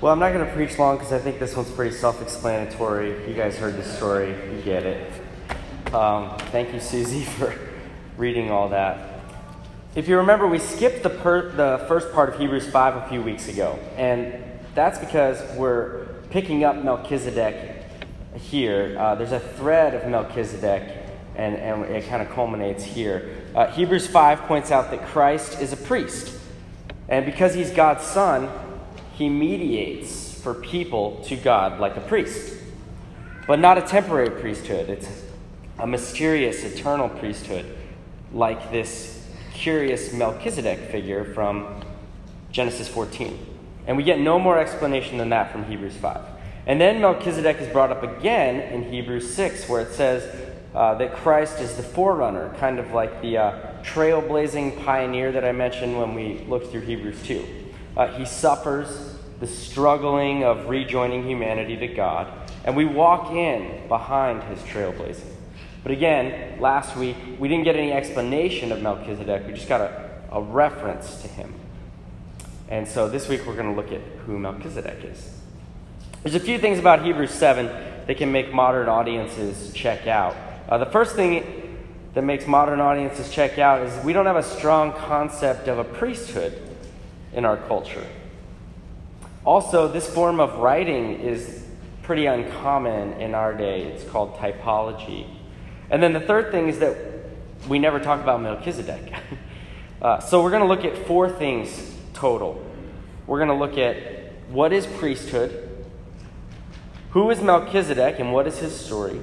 Well, I'm not going to preach long because I think this one's pretty self explanatory. You guys heard the story, you get it. Um, thank you, Susie, for reading all that. If you remember, we skipped the, per- the first part of Hebrews 5 a few weeks ago, and that's because we're picking up Melchizedek here. Uh, there's a thread of Melchizedek, and, and it kind of culminates here. Uh, Hebrews 5 points out that Christ is a priest, and because he's God's son, he mediates for people to God like a priest, but not a temporary priesthood. It's a mysterious, eternal priesthood, like this curious Melchizedek figure from Genesis 14. And we get no more explanation than that from Hebrews 5. And then Melchizedek is brought up again in Hebrews 6, where it says uh, that Christ is the forerunner, kind of like the uh, trailblazing pioneer that I mentioned when we looked through Hebrews 2. Uh, he suffers the struggling of rejoining humanity to God, and we walk in behind his trailblazing. But again, last week, we didn't get any explanation of Melchizedek, we just got a, a reference to him. And so this week, we're going to look at who Melchizedek is. There's a few things about Hebrews 7 that can make modern audiences check out. Uh, the first thing that makes modern audiences check out is we don't have a strong concept of a priesthood in our culture. Also, this form of writing is pretty uncommon in our day. It's called typology. And then the third thing is that we never talk about Melchizedek. uh, so we're going to look at four things total. We're going to look at what is priesthood, who is Melchizedek, and what is his story.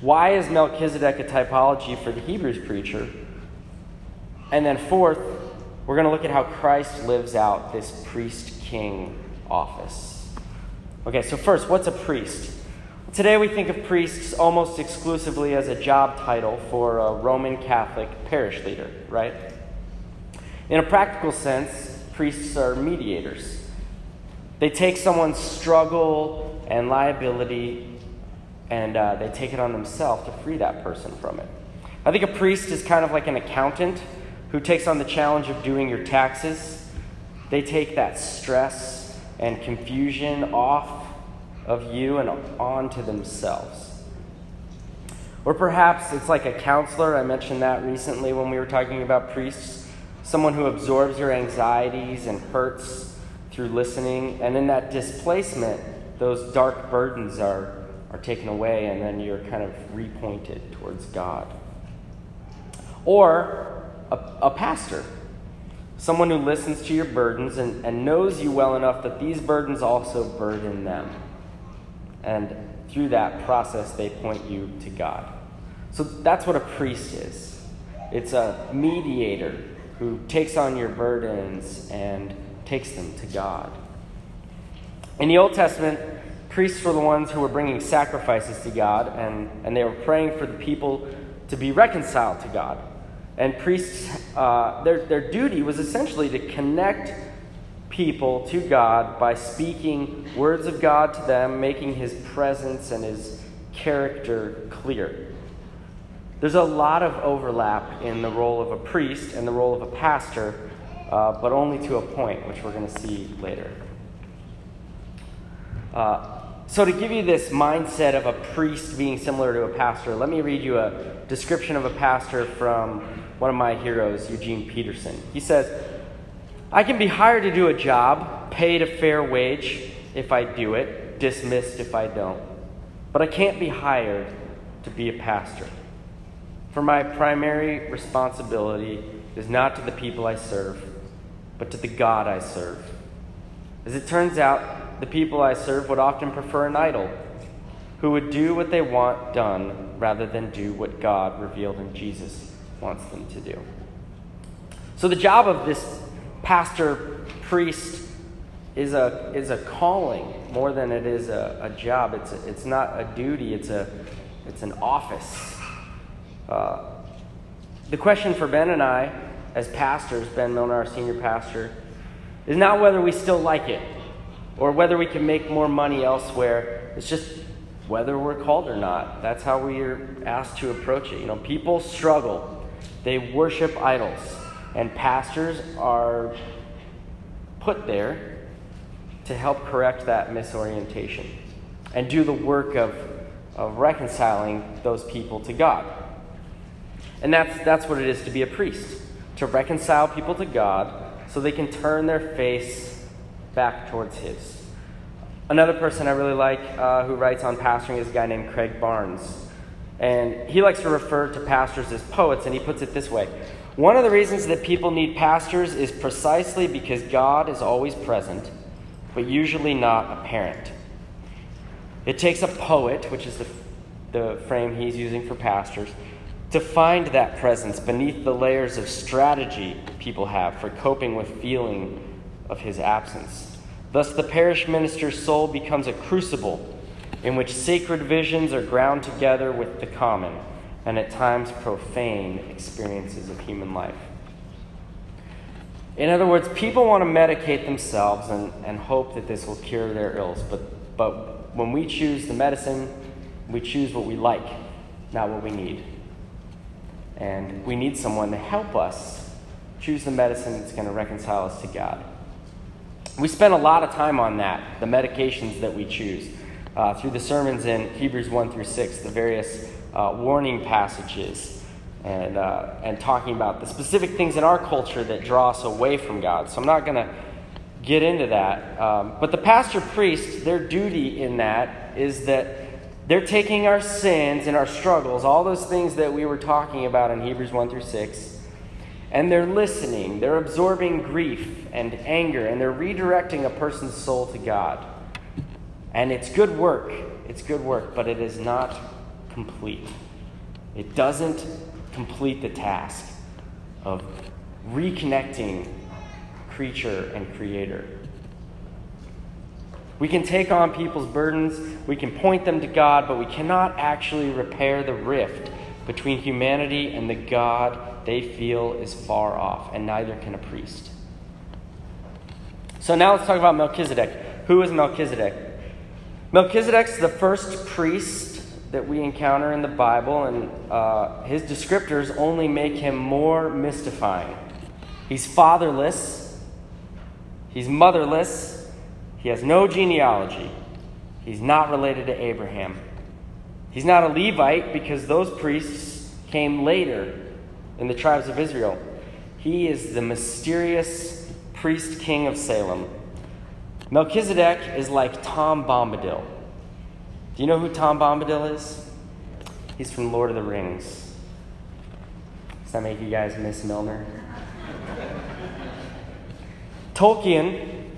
Why is Melchizedek a typology for the Hebrews preacher? And then, fourth, we're going to look at how Christ lives out this priest king office. Okay, so first, what's a priest? Today we think of priests almost exclusively as a job title for a Roman Catholic parish leader, right? In a practical sense, priests are mediators. They take someone's struggle and liability and uh, they take it on themselves to free that person from it. I think a priest is kind of like an accountant who takes on the challenge of doing your taxes they take that stress and confusion off of you and onto themselves. Or perhaps it's like a counselor. I mentioned that recently when we were talking about priests. Someone who absorbs your anxieties and hurts through listening. And in that displacement, those dark burdens are, are taken away, and then you're kind of repointed towards God. Or a, a pastor someone who listens to your burdens and, and knows you well enough that these burdens also burden them. And through that process, they point you to God. So that's what a priest is it's a mediator who takes on your burdens and takes them to God. In the Old Testament, priests were the ones who were bringing sacrifices to God, and, and they were praying for the people to be reconciled to God. And priests, uh, their, their duty was essentially to connect people to God by speaking words of God to them, making his presence and his character clear. There's a lot of overlap in the role of a priest and the role of a pastor, uh, but only to a point, which we're going to see later. Uh, so, to give you this mindset of a priest being similar to a pastor, let me read you a description of a pastor from one of my heroes, Eugene Peterson. He says, I can be hired to do a job, paid a fair wage if I do it, dismissed if I don't. But I can't be hired to be a pastor. For my primary responsibility is not to the people I serve, but to the God I serve. As it turns out, the people I serve would often prefer an idol who would do what they want done rather than do what God revealed in Jesus wants them to do. So, the job of this pastor, priest, is a, is a calling more than it is a, a job. It's, a, it's not a duty, it's, a, it's an office. Uh, the question for Ben and I, as pastors, Ben Milner, our senior pastor, is not whether we still like it or whether we can make more money elsewhere. It's just whether we're called or not. That's how we are asked to approach it. You know, people struggle they worship idols. And pastors are put there to help correct that misorientation and do the work of, of reconciling those people to God. And that's, that's what it is to be a priest to reconcile people to God so they can turn their face back towards His. Another person I really like uh, who writes on pastoring is a guy named Craig Barnes. And he likes to refer to pastors as poets, and he puts it this way One of the reasons that people need pastors is precisely because God is always present, but usually not apparent. It takes a poet, which is the, the frame he's using for pastors, to find that presence beneath the layers of strategy people have for coping with feeling of his absence. Thus, the parish minister's soul becomes a crucible in which sacred visions are ground together with the common and at times profane experiences of human life. In other words, people want to medicate themselves and, and hope that this will cure their ills, but, but when we choose the medicine, we choose what we like, not what we need. And we need someone to help us choose the medicine that's going to reconcile us to God. We spend a lot of time on that, the medications that we choose uh, through the sermons in Hebrews 1 through 6, the various uh, warning passages, and, uh, and talking about the specific things in our culture that draw us away from God. So I'm not going to get into that. Um, but the pastor priest, their duty in that is that they're taking our sins and our struggles, all those things that we were talking about in Hebrews 1 through 6, and they're listening. They're absorbing grief and anger, and they're redirecting a person's soul to God. And it's good work. It's good work, but it is not complete. It doesn't complete the task of reconnecting creature and creator. We can take on people's burdens, we can point them to God, but we cannot actually repair the rift between humanity and the God they feel is far off, and neither can a priest. So now let's talk about Melchizedek. Who is Melchizedek? Melchizedek's the first priest that we encounter in the Bible, and uh, his descriptors only make him more mystifying. He's fatherless, he's motherless, he has no genealogy, he's not related to Abraham. He's not a Levite because those priests came later in the tribes of Israel. He is the mysterious priest king of Salem. Melchizedek is like Tom Bombadil. Do you know who Tom Bombadil is? He's from Lord of the Rings. Does that make you guys miss Milner? Tolkien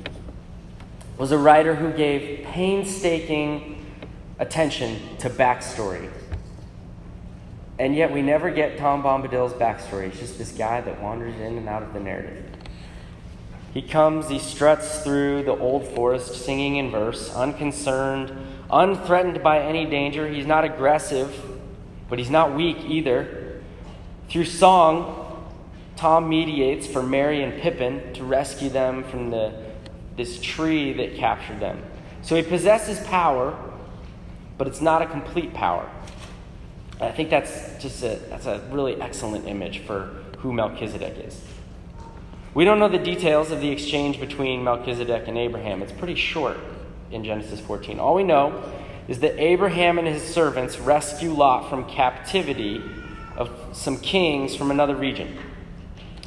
was a writer who gave painstaking attention to backstory. And yet we never get Tom Bombadil's backstory. He's just this guy that wanders in and out of the narrative. He comes, he struts through the old forest singing in verse, unconcerned, unthreatened by any danger. He's not aggressive, but he's not weak either. Through song, Tom mediates for Merry and Pippin to rescue them from the, this tree that captured them. So he possesses power, but it's not a complete power. I think that's just a, that's a really excellent image for who Melchizedek is. We don't know the details of the exchange between Melchizedek and Abraham. It's pretty short in Genesis 14. All we know is that Abraham and his servants rescue Lot from captivity of some kings from another region.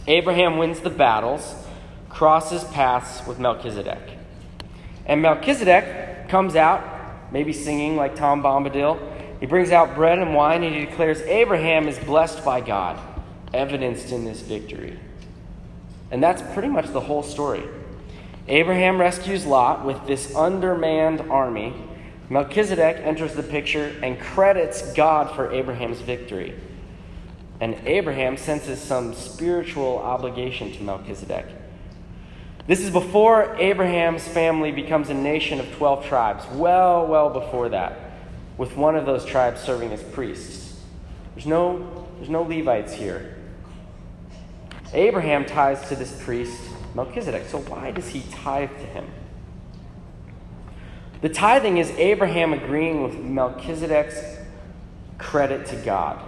Abraham wins the battles, crosses paths with Melchizedek. And Melchizedek comes out, maybe singing like Tom Bombadil. He brings out bread and wine and he declares Abraham is blessed by God, evidenced in this victory. And that's pretty much the whole story. Abraham rescues Lot with this undermanned army. Melchizedek enters the picture and credits God for Abraham's victory. And Abraham senses some spiritual obligation to Melchizedek. This is before Abraham's family becomes a nation of 12 tribes, well, well before that, with one of those tribes serving as priests. There's no, there's no Levites here. Abraham ties to this priest, Melchizedek. So why does he tithe to him? The tithing is Abraham agreeing with Melchizedek's credit to God.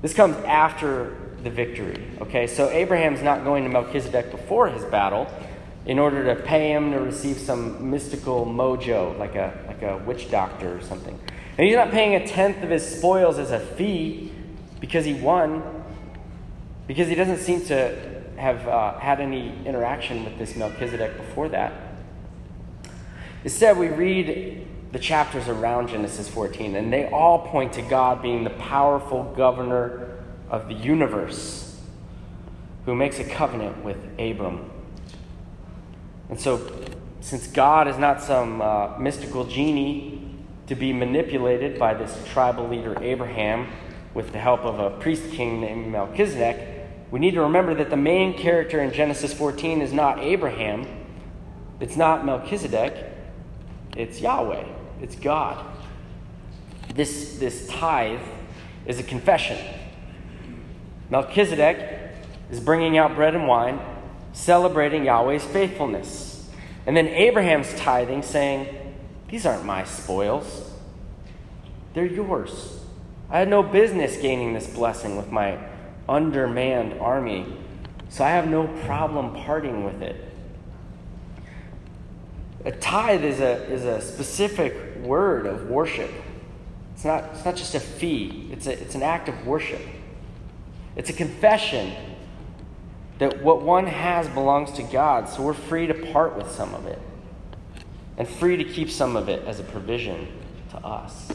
This comes after the victory. Okay, so Abraham's not going to Melchizedek before his battle. in order to pay him to receive some mystical mojo, like a, like a witch doctor or something. And he's not paying a tenth of his spoils as a fee because he won, because he doesn't seem to have uh, had any interaction with this Melchizedek before that. Instead, we read the chapters around Genesis 14, and they all point to God being the powerful governor of the universe who makes a covenant with Abram. And so, since God is not some uh, mystical genie to be manipulated by this tribal leader Abraham with the help of a priest king named Melchizedek, we need to remember that the main character in Genesis 14 is not Abraham, it's not Melchizedek, it's Yahweh, it's God. This, this tithe is a confession. Melchizedek is bringing out bread and wine, celebrating Yahweh's faithfulness. And then Abraham's tithing, saying, These aren't my spoils, they're yours. I had no business gaining this blessing with my undermanned army, so I have no problem parting with it. A tithe is a, is a specific word of worship. It's not, it's not just a fee, it's, a, it's an act of worship. It's a confession that what one has belongs to God, so we're free to part with some of it and free to keep some of it as a provision to us.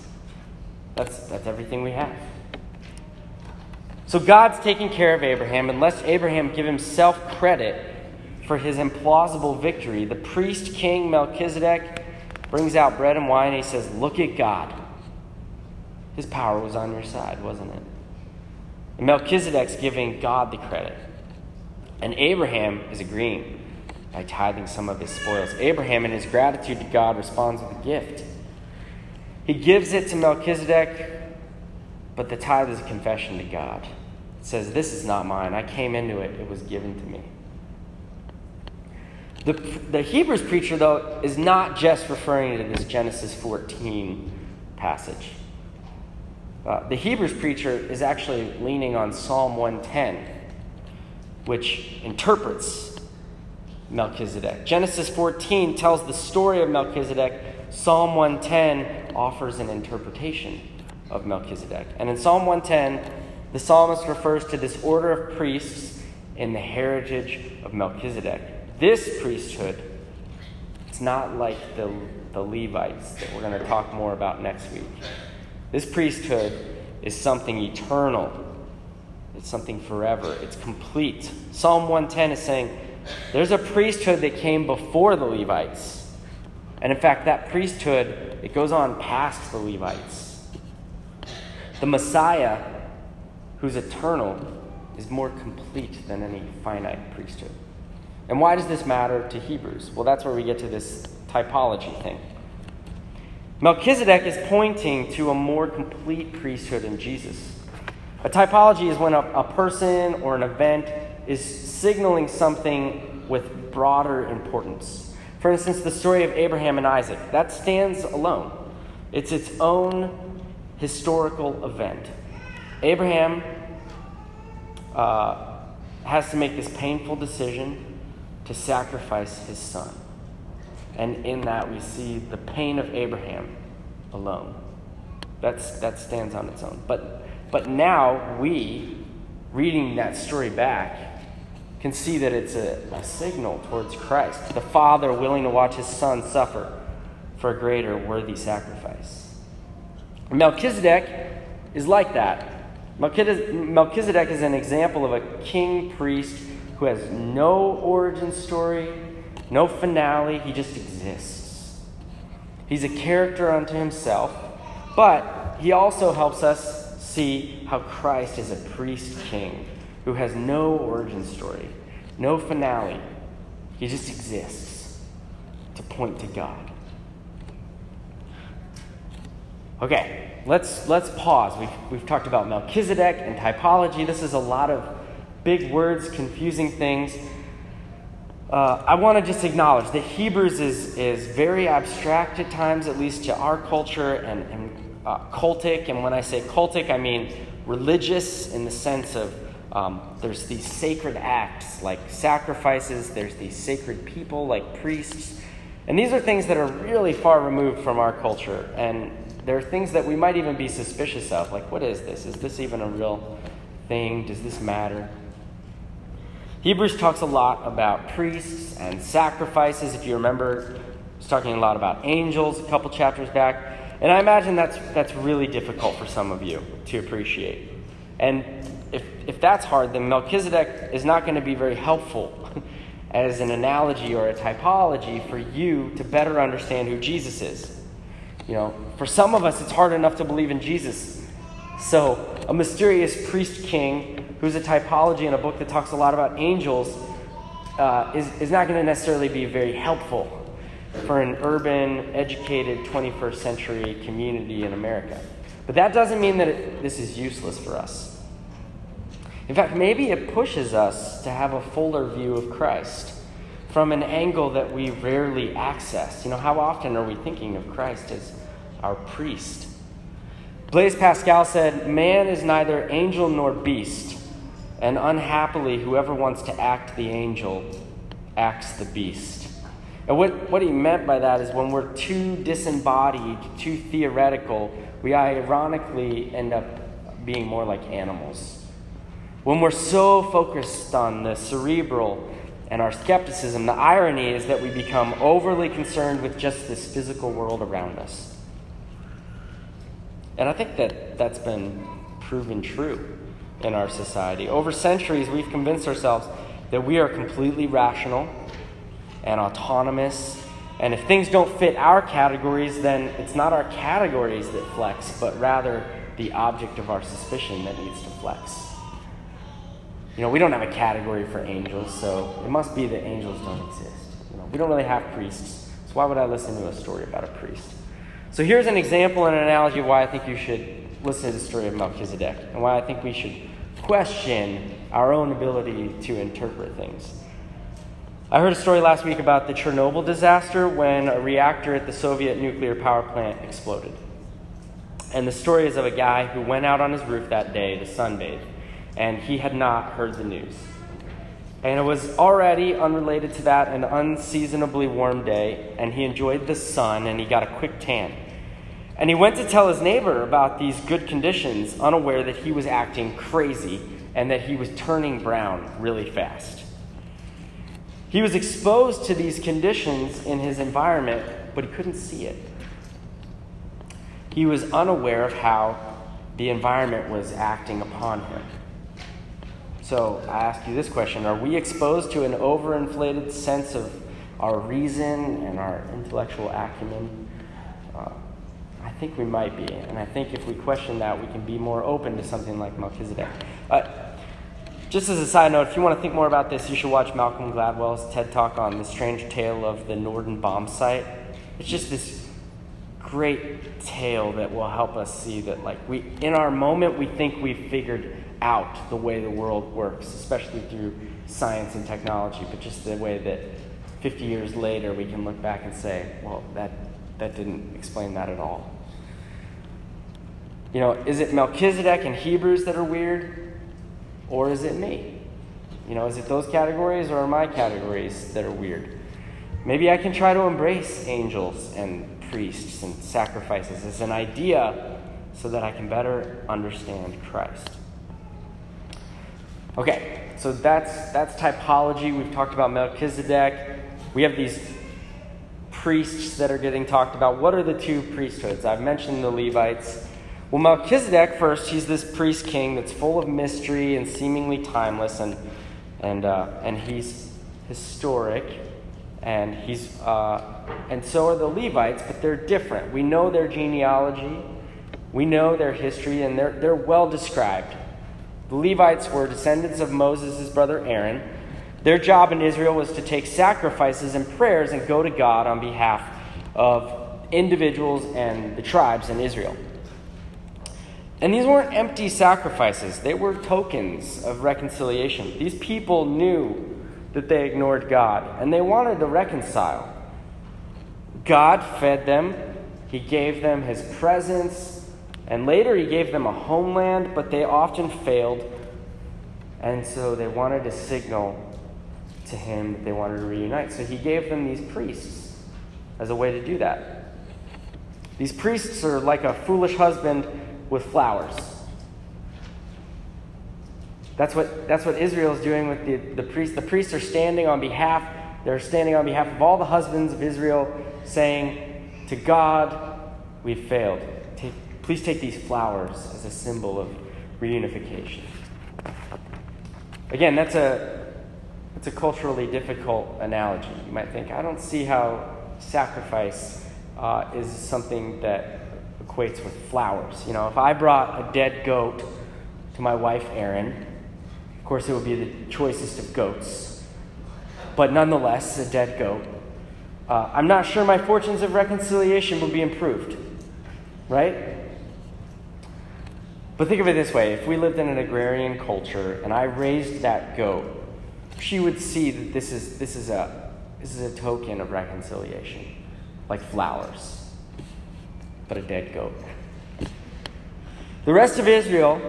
That's, that's everything we have. So God's taking care of Abraham, and lest Abraham give himself credit for his implausible victory, the priest king Melchizedek brings out bread and wine and he says, Look at God. His power was on your side, wasn't it? And Melchizedek's giving God the credit. And Abraham is agreeing by tithing some of his spoils. Abraham, in his gratitude to God, responds with a gift. He gives it to Melchizedek, but the tithe is a confession to God It says, This is not mine. I came into it, it was given to me. The, the Hebrews preacher, though, is not just referring to this Genesis 14 passage. Uh, the Hebrews preacher is actually leaning on Psalm 110, which interprets Melchizedek. Genesis 14 tells the story of Melchizedek. Psalm 110 offers an interpretation of Melchizedek. And in Psalm 110, the psalmist refers to this order of priests in the heritage of Melchizedek. This priesthood, it's not like the, the Levites that we're going to talk more about next week. This priesthood is something eternal, it's something forever, it's complete. Psalm 110 is saying there's a priesthood that came before the Levites. And in fact, that priesthood, it goes on past the Levites. The Messiah who's eternal, is more complete than any finite priesthood. And why does this matter to Hebrews? Well, that's where we get to this typology thing. Melchizedek is pointing to a more complete priesthood in Jesus. A typology is when a, a person or an event is signaling something with broader importance. For instance, the story of Abraham and Isaac, that stands alone. It's its own historical event. Abraham uh, has to make this painful decision to sacrifice his son. And in that, we see the pain of Abraham alone. That's, that stands on its own. But, but now, we, reading that story back, can see that it's a, a signal towards Christ, the Father willing to watch his son suffer for a greater worthy sacrifice. Melchizedek is like that. Melchizedek is an example of a king priest who has no origin story, no finale, he just exists. He's a character unto himself, but he also helps us see how Christ is a priest king who has no origin story, no finale. He just exists to point to God. Okay, let's, let's pause. We've, we've talked about Melchizedek and typology. This is a lot of big words, confusing things. Uh, I want to just acknowledge that Hebrews is, is very abstract at times, at least to our culture, and, and uh, cultic. And when I say cultic, I mean religious in the sense of, Um, there's these sacred acts like sacrifices, there's these sacred people like priests. And these are things that are really far removed from our culture. And there are things that we might even be suspicious of. Like, what is this? Is this even a real thing? Does this matter? Hebrews talks a lot about priests and sacrifices. If you remember, it's talking a lot about angels a couple chapters back. And I imagine that's, that's really difficult for some of you to appreciate. And if, if that's hard, then Melchizedek is not going to be very helpful as an analogy or a typology for you to better understand who Jesus is. You know, for some of us, it's hard enough to believe in Jesus. So, a mysterious priest king who's a typology in a book that talks a lot about angels uh, is, is not going to necessarily be very helpful for an urban, educated 21st century community in America. But that doesn't mean that it, this is useless for us. In fact, maybe it pushes us to have a fuller view of Christ from an angle that we rarely access. You know, how often are we thinking of Christ as our priest? Blaise Pascal said, Man is neither angel nor beast, and unhappily, whoever wants to act the angel acts the beast. And what, what he meant by that is when we're too disembodied, too theoretical, we ironically end up being more like animals. When we're so focused on the cerebral and our skepticism, the irony is that we become overly concerned with just this physical world around us. And I think that that's been proven true in our society. Over centuries, we've convinced ourselves that we are completely rational and autonomous. And if things don't fit our categories, then it's not our categories that flex, but rather the object of our suspicion that needs to flex. You know, we don't have a category for angels, so it must be that angels don't exist. You know, we don't really have priests, so why would I listen to a story about a priest? So here's an example and an analogy of why I think you should listen to the story of Melchizedek and why I think we should question our own ability to interpret things. I heard a story last week about the Chernobyl disaster when a reactor at the Soviet nuclear power plant exploded. And the story is of a guy who went out on his roof that day to sunbathe and he had not heard the news. And it was already unrelated to that an unseasonably warm day, and he enjoyed the sun and he got a quick tan. And he went to tell his neighbor about these good conditions, unaware that he was acting crazy and that he was turning brown really fast. He was exposed to these conditions in his environment, but he couldn't see it. He was unaware of how the environment was acting upon him. So I ask you this question Are we exposed to an overinflated sense of our reason and our intellectual acumen? Uh, think we might be. And I think if we question that, we can be more open to something like Melchizedek. Uh, just as a side note, if you want to think more about this, you should watch Malcolm Gladwell's TED Talk on the strange tale of the Norden bombsight. It's just this great tale that will help us see that, like, we, in our moment, we think we've figured out the way the world works, especially through science and technology, but just the way that 50 years later we can look back and say, well, that, that didn't explain that at all. You know, is it Melchizedek and Hebrews that are weird, or is it me? You know, is it those categories or are my categories that are weird? Maybe I can try to embrace angels and priests and sacrifices as an idea so that I can better understand Christ. Okay, so that's that's typology. We've talked about Melchizedek. We have these priests that are getting talked about. What are the two priesthoods? I've mentioned the Levites. Well, Melchizedek first, he's this priest king that's full of mystery and seemingly timeless, and and uh, and he's historic, and he's uh, and so are the Levites, but they're different. We know their genealogy, we know their history, and they're they're well described. The Levites were descendants of Moses' brother Aaron. Their job in Israel was to take sacrifices and prayers and go to God on behalf of individuals and the tribes in Israel. And these weren't empty sacrifices, they were tokens of reconciliation. These people knew that they ignored God and they wanted to reconcile. God fed them, He gave them His presence, and later he gave them a homeland, but they often failed And so they wanted to signal to him that they wanted to reunite. So he gave them these priests as a way to do that. These priests are like a foolish husband with flowers. That's what, that's what Israel is doing with the, the priests. The priests are standing on behalf, they're standing on behalf of all the husbands of Israel, saying, To God, we've failed. Take, please take these flowers as a symbol of reunification. Again, that's a, that's a culturally difficult analogy. You might think, I don't see how sacrifice uh, is something that equates with flowers. You know, if I brought a dead goat to my wife, Erin, of course, it would be the choicest of goats, but nonetheless, a dead goat. Uh, I'm not sure my fortunes of reconciliation will be improved, right? But think of it this way if we lived in an agrarian culture and I raised that goat, she would see that this is, this is, a, this is a token of reconciliation, like flowers, but a dead goat. The rest of Israel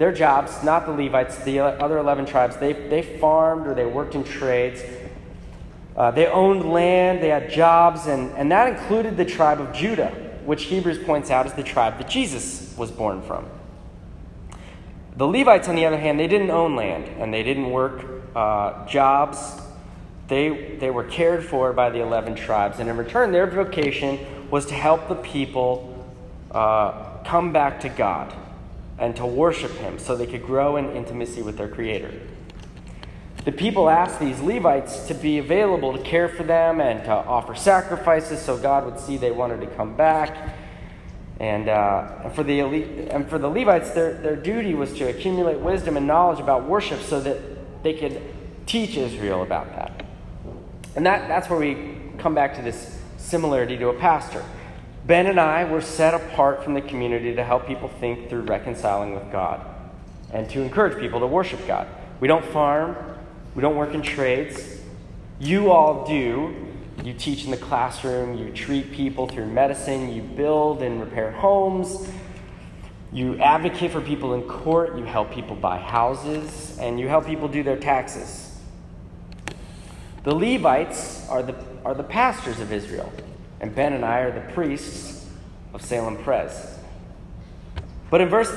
their jobs, not the Levites, the other 11 tribes, they, they farmed or they worked in trades. Uh, they owned land, they had jobs, and, and that included the tribe of Judah, which Hebrews points out is the tribe that Jesus was born from. The Levites, on the other hand, they didn't own land and they didn't work uh, jobs. They, they were cared for by the 11 tribes, and in return, their vocation was to help the people uh, come back to God and to worship him so they could grow in intimacy with their Creator. The people asked these Levites to be available to care for them and to offer sacrifices so God would see they wanted to come back. And, uh, and, for, the elite, and for the Levites, their, their duty was to accumulate wisdom and knowledge about worship so that they could teach Israel about that. And that, that's where we come back to this similarity to a pastor. Ben and I were set apart from the community to help people think through reconciling with God and to encourage people to worship God. We don't farm, we don't work in trades. You all do. You teach in the classroom, you treat people through medicine, you build and repair homes, you advocate for people in court, you help people buy houses, and you help people do their taxes. The Levites are the, are the pastors of Israel and Ben and I are the priests of Salem Pres. But in verse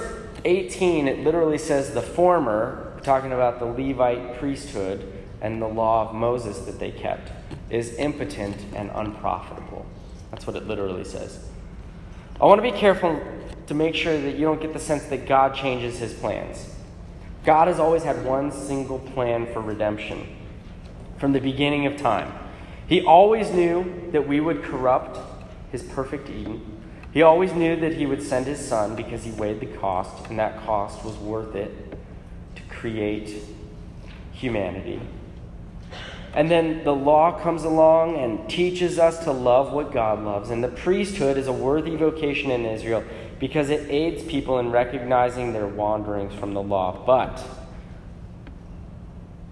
18, it literally says the former, talking about the Levite priesthood and the law of Moses that they kept, is impotent and unprofitable. That's what it literally says. I want to be careful to make sure that you don't get the sense that God changes his plans. God has always had one single plan for redemption from the beginning of time. He always knew that we would corrupt his perfect Eden. He always knew that he would send his son because he weighed the cost, and that cost was worth it to create humanity. And then the law comes along and teaches us to love what God loves. And the priesthood is a worthy vocation in Israel because it aids people in recognizing their wanderings from the law. But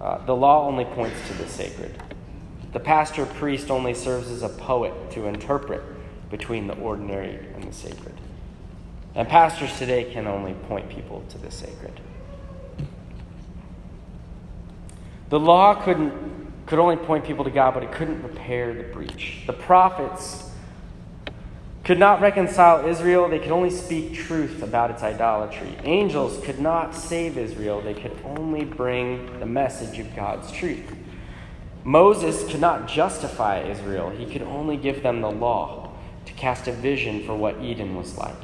uh, the law only points to the sacred. The pastor priest only serves as a poet to interpret between the ordinary and the sacred. And pastors today can only point people to the sacred. The law couldn't, could only point people to God, but it couldn't repair the breach. The prophets could not reconcile Israel, they could only speak truth about its idolatry. Angels could not save Israel, they could only bring the message of God's truth. Moses could not justify Israel, he could only give them the law to cast a vision for what Eden was like.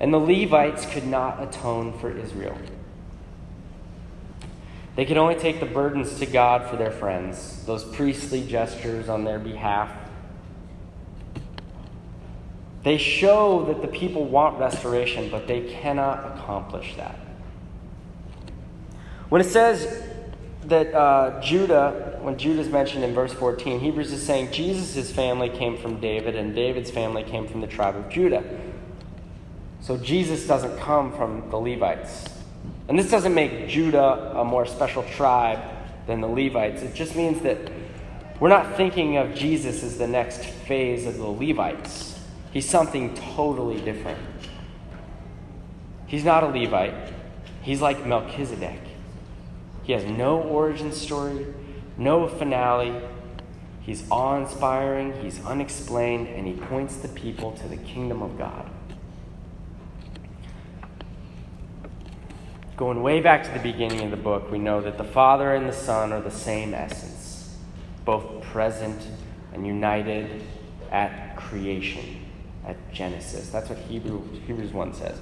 And the Levites could not atone for Israel. They could only take the burdens to God for their friends, those priestly gestures on their behalf. They show that the people want restoration, but they cannot accomplish that. When it says that uh, Judah, when Judah is mentioned in verse 14, Hebrews is saying Jesus' family came from David and David's family came from the tribe of Judah. So Jesus doesn't come from the Levites. And this doesn't make Judah a more special tribe than the Levites. It just means that we're not thinking of Jesus as the next phase of the Levites. He's something totally different. He's not a Levite, he's like Melchizedek. He has no origin story, no finale. He's awe inspiring, he's unexplained, and he points the people to the kingdom of God. Going way back to the beginning of the book, we know that the Father and the Son are the same essence, both present and united at creation, at Genesis. That's what Hebrew, Hebrews 1 says.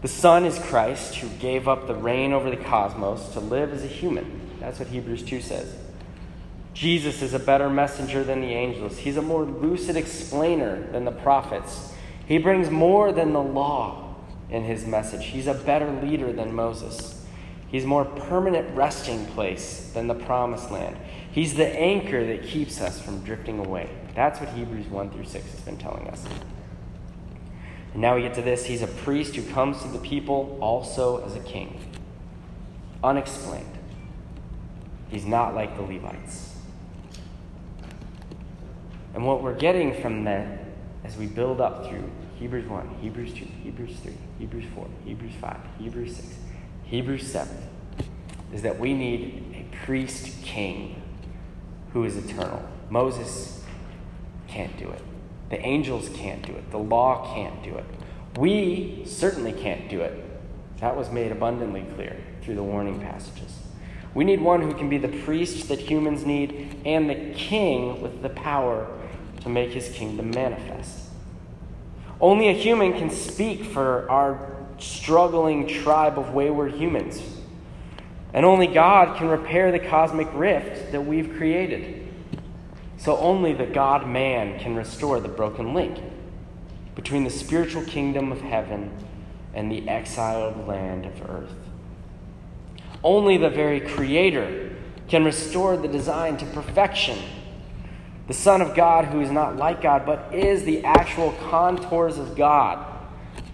The Son is Christ, who gave up the reign over the cosmos to live as a human. That's what Hebrews 2 says. Jesus is a better messenger than the angels. He's a more lucid explainer than the prophets. He brings more than the law in his message. He's a better leader than Moses. He's more permanent resting place than the promised land. He's the anchor that keeps us from drifting away. That's what Hebrews 1 through 6 has been telling us. And now we get to this. He's a priest who comes to the people also as a king. Unexplained. He's not like the Levites. And what we're getting from that as we build up through Hebrews 1, Hebrews 2, Hebrews 3, Hebrews 4, Hebrews 5, Hebrews 6, Hebrews 7 is that we need a priest king who is eternal. Moses can't do it. The angels can't do it. The law can't do it. We certainly can't do it. That was made abundantly clear through the warning passages. We need one who can be the priest that humans need and the king with the power to make his kingdom manifest. Only a human can speak for our struggling tribe of wayward humans. And only God can repair the cosmic rift that we've created. So only the God man can restore the broken link between the spiritual kingdom of heaven and the exiled land of earth. Only the very Creator can restore the design to perfection. The Son of God, who is not like God, but is the actual contours of God,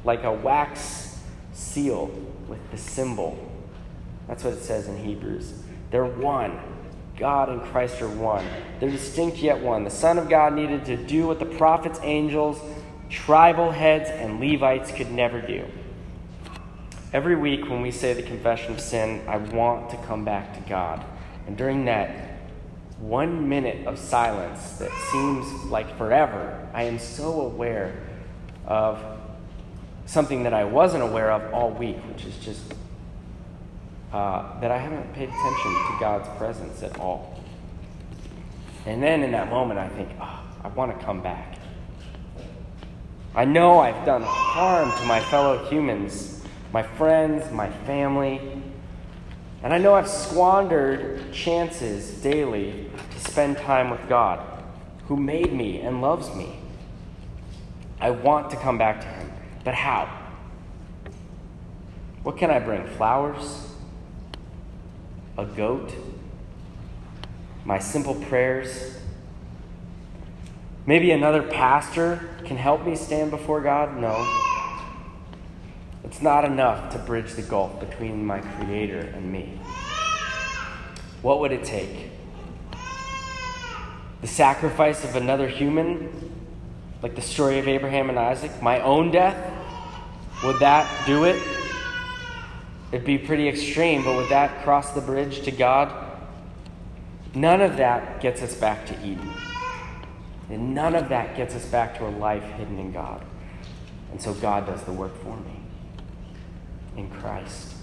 like a wax seal with the symbol. That's what it says in Hebrews. They're one. God and Christ are one. They're distinct yet one. The Son of God needed to do what the prophets, angels, tribal heads, and Levites could never do. Every week when we say the confession of sin, I want to come back to God. And during that one minute of silence that seems like forever, I am so aware of something that I wasn't aware of all week, which is just uh, that I haven't paid attention to God's presence at all. And then in that moment, I think, oh, I want to come back. I know I've done harm to my fellow humans, my friends, my family, and I know I've squandered chances daily to spend time with God, who made me and loves me. I want to come back to Him, but how? What can I bring? Flowers? a goat, my simple prayers. Maybe another pastor can help me stand before God? No. It's not enough to bridge the gulf between my Creator and me. What would it take? The sacrifice of another human, like the story of Abraham and Isaac? My own death? Would that do it? It'd be pretty extreme, but would that cross the bridge to God? None of that gets us back to Eden. And none of that gets us back to a life hidden in God. And so God does the work for me in Christ.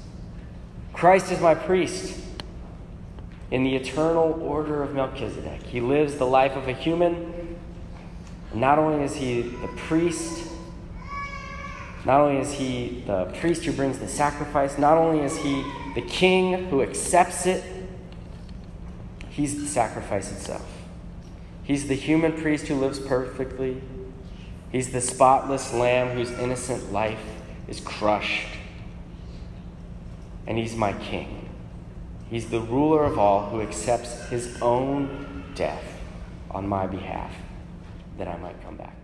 Christ is my priest in the eternal order of Melchizedek. He lives the life of a human. Not only is he the priest, not only is he the priest who brings the sacrifice, not only is he the king who accepts it, he's the sacrifice itself. He's the human priest who lives perfectly. He's the spotless lamb whose innocent life is crushed. And he's my king. He's the ruler of all who accepts his own death on my behalf that I might come back.